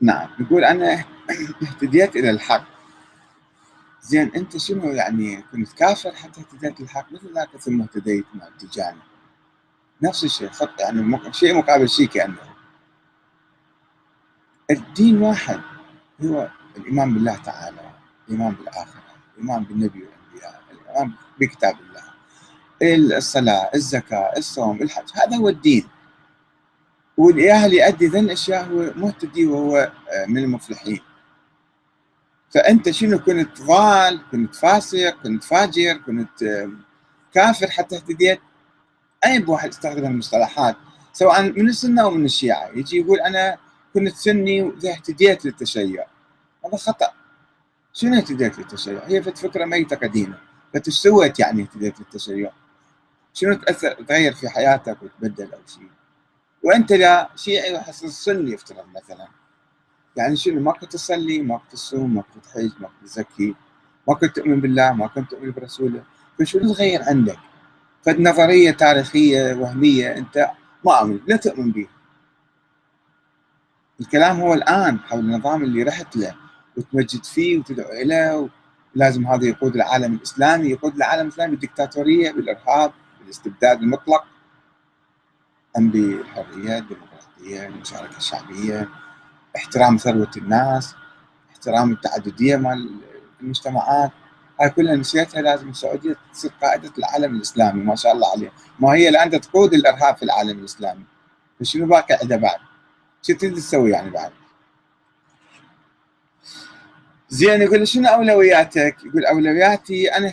نعم يقول أنا اهتديت إلى الحق. زين أنت شنو يعني كنت كافر حتى اهتديت للحق؟ مثل ذاك ثم اهتديت مع التجاني نفس الشيء خط يعني شيء مقابل شيء كأنه. الدين واحد هو الإيمان بالله تعالى الإيمان بالآخرة الإيمان بالنبي والأنبياء الإيمان بكتاب الله الصلاة الزكاة الصوم الحج هذا هو الدين. والإله يؤدي ذن الأشياء هو مهتدي وهو آه، من المفلحين. فأنت شنو؟ كنت ضال كنت فاسق كنت فاجر كنت كافر حتى اهتديت. أي واحد يستخدم المصطلحات سواء من السنة أو من الشيعة. يجي يقول أنا كنت سني واهتديت للتشيع. هذا خطأ. شنو اهتديت للتشيع؟ هي فكرة ميتة قديمة. فتش سويت يعني اهتديت للتشيع؟ شنو تأثر تغير في حياتك وتبدل أو شيء؟ وانت لا شيعي وحصل سني يفترض مثلا. يعني شنو؟ ما كنت تصلي ما كنت تصوم ما كنت تحج ما كنت تزكي ما كنت تؤمن بالله ما كنت تؤمن برسوله. فشنو تغير عندك. فالنظرية تاريخية وهمية أنت ما أؤمن لا تؤمن به الكلام هو الآن حول النظام اللي رحت له وتمجد فيه وتدعو إليه ولازم هذا يقود العالم الإسلامي يقود العالم الإسلامي بالدكتاتورية بالإرهاب بالاستبداد المطلق. أم بالحرية الديمقراطية المشاركة الشعبية احترام ثروة الناس احترام التعددية مال المجتمعات. هاي كلها نسيتها لازم السعودية تصير قائدة العالم الإسلامي ما شاء الله عليه ما هي الآن تقود الإرهاب في العالم الإسلامي. فشنو باقي عندها بعد؟ شو تريد تسوي يعني بعد؟ زين يقول شنو أولوياتك؟ يقول أولوياتي أنا